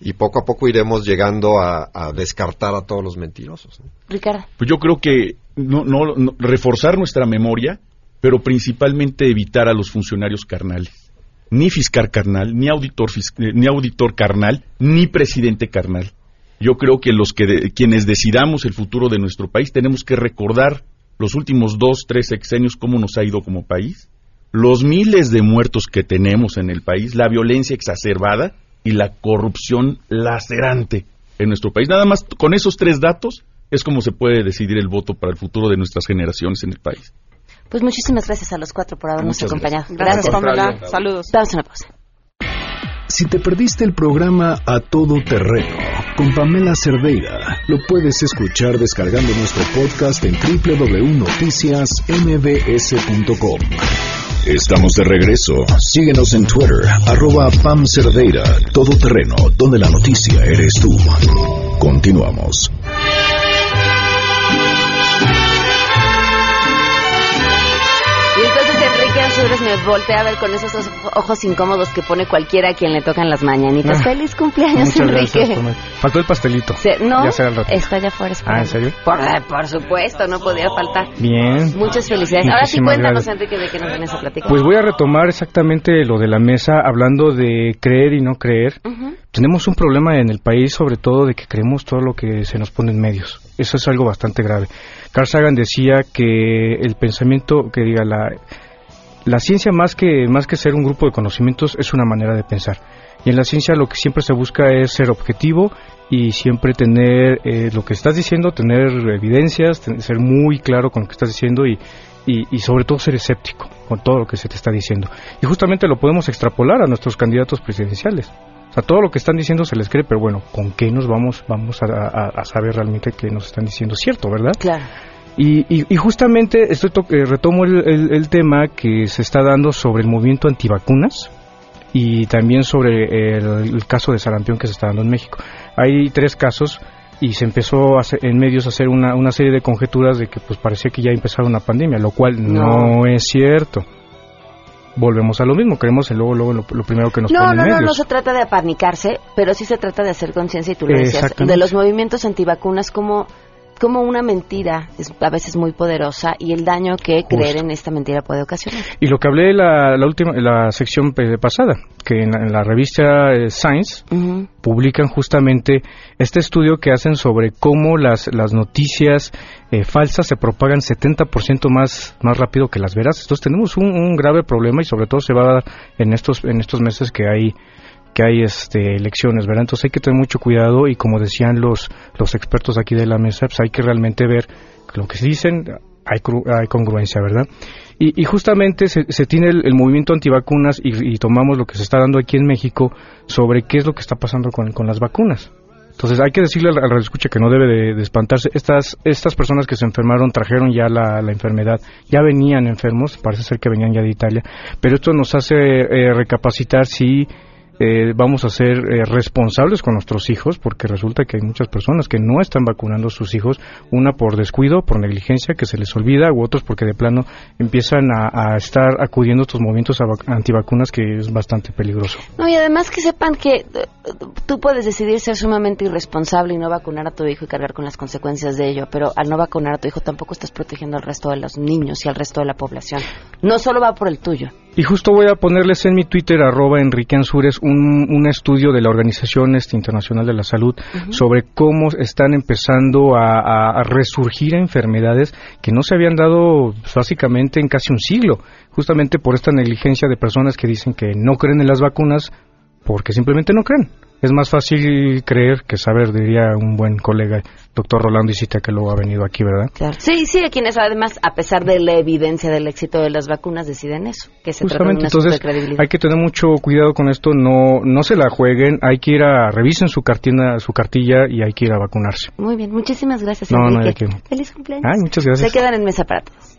y poco a poco iremos llegando a, descartar a todos los mentirosos. Ricardo. Pues yo creo que no, reforzar nuestra memoria, pero principalmente evitar a los funcionarios carnales. Ni fiscal carnal, ni auditor, eh, ni auditor carnal, ni presidente carnal. Yo creo que los que quienes decidamos el futuro de nuestro país tenemos que recordar los últimos dos, tres sexenios cómo nos ha ido como país, los miles de muertos que tenemos en el país, la violencia exacerbada y la corrupción lacerante en nuestro país. Nada más con esos tres datos es como se puede decidir el voto para el futuro de nuestras generaciones en el país. Pues muchísimas gracias a los cuatro por habernos acompañado. Gracias, Pamela. Saludos. Damos una pausa. Si te perdiste el programa A Todo Terreno con Pamela Cerdeira, lo puedes escuchar descargando nuestro podcast en www.noticiasmbs.com. Estamos de regreso. Síguenos en Twitter, arroba Pam Cerdeira, todo terreno, donde la noticia eres tú. Continuamos. Me voltea a ver con esos ojos incómodos que pone cualquiera a quien le tocan las mañanitas. Ah, Feliz cumpleaños, Enrique. Faltó el pastelito. no, está allá afuera. Ah, ¿en serio? Eh, por, supuesto, no podía faltar. Bien. Muchas felicidades. Ahora sí cuéntanos, Enrique, de qué nos vienes a platicar. Pues voy a retomar exactamente lo de la mesa, hablando de creer y no creer. Tenemos un problema en el país, sobre todo de que creemos todo lo que se nos pone en medios. Eso es algo bastante grave. Carl Sagan decía que el pensamiento, que diga la la ciencia más que, más que ser un grupo de conocimientos es una manera de pensar. Y en la ciencia lo que siempre se busca es ser objetivo y siempre tener eh, lo que estás diciendo, tener evidencias, ser muy claro con lo que estás diciendo y, y, sobre todo ser escéptico con todo lo que se te está diciendo. Y justamente lo podemos extrapolar a nuestros candidatos presidenciales. O sea, todo lo que están diciendo se les cree, pero bueno, ¿con qué nos vamos, vamos a, saber realmente que nos están diciendo cierto, verdad? Claro. Y, y, justamente estoy eh, retomo el, tema que se está dando sobre el movimiento antivacunas y también sobre el, caso de sarampión que se está dando en México. Hay tres casos y se empezó en medios a hacer una, una serie de conjeturas de que pues parecía que ya empezaba una pandemia, lo cual no, es cierto. Volvemos a lo mismo, creemos en luego, luego lo, primero que nos no, no, No, no, se trata de apanicarse, pero sí se trata de hacer conciencia y tú lo decías, de los movimientos antivacunas como como una mentira es a veces muy poderosa y el daño que creer en esta mentira puede ocasionar. Y lo que hablé la, la última, la sección pasada, que en la, revista eh, Science publican justamente este estudio que hacen sobre cómo las, las noticias eh, falsas se propagan 70% más, más rápido que las veras. Entonces tenemos un, un grave problema y sobre todo se va a dar en estos, en estos meses que hay que hay este, elecciones, ¿verdad? Entonces hay que tener mucho cuidado y como decían los, los expertos aquí de la mesa, pues hay que realmente ver lo que se dicen, hay, hay congruencia, ¿verdad? Y, justamente se, se tiene el, movimiento antivacunas y, y, tomamos lo que se está dando aquí en México sobre qué es lo que está pasando con, con las vacunas. Entonces hay que decirle al, al escucha que no debe de, espantarse. Estas, estas personas que se enfermaron trajeron ya la, la, enfermedad, ya venían enfermos, parece ser que venían ya de Italia, pero esto nos hace eh, recapacitar si eh, vamos a ser eh, responsables con nuestros hijos, porque resulta que hay muchas personas que no están vacunando a sus hijos, una por descuido, por negligencia, que se les olvida, u otros porque de plano empiezan a, estar acudiendo a estos movimientos antivacunas que es bastante peligroso. No, y además que sepan que eh, tú puedes decidir ser sumamente irresponsable y no vacunar a tu hijo y cargar con las consecuencias de ello, pero al no vacunar a tu hijo tampoco estás protegiendo al resto de los niños y al resto de la población. No solo va por el tuyo. Y justo voy a ponerles en mi Twitter, arroba Enrique Ansures, un, un estudio de la Organización este, Internacional de la Salud sobre cómo están empezando a, resurgir enfermedades que no se habían dado pues, básicamente en casi un siglo, justamente por esta negligencia de personas que dicen que no creen en las vacunas porque simplemente no creen es más fácil creer que saber, diría un buen colega, doctor Rolando Isita, que luego ha venido aquí, ¿verdad? Sí, sí, quienes además, a pesar de la evidencia del éxito de las vacunas, deciden eso, que se trata de una entonces, credibilidad. Hay que tener mucho cuidado con esto, no no se la jueguen, hay que ir a, revisen su cartilla, su cartilla y hay que ir a vacunarse. Muy bien, muchísimas gracias, no, No, hay que... Feliz cumpleaños. Ay, muchas gracias. Se quedan en mesa para todos.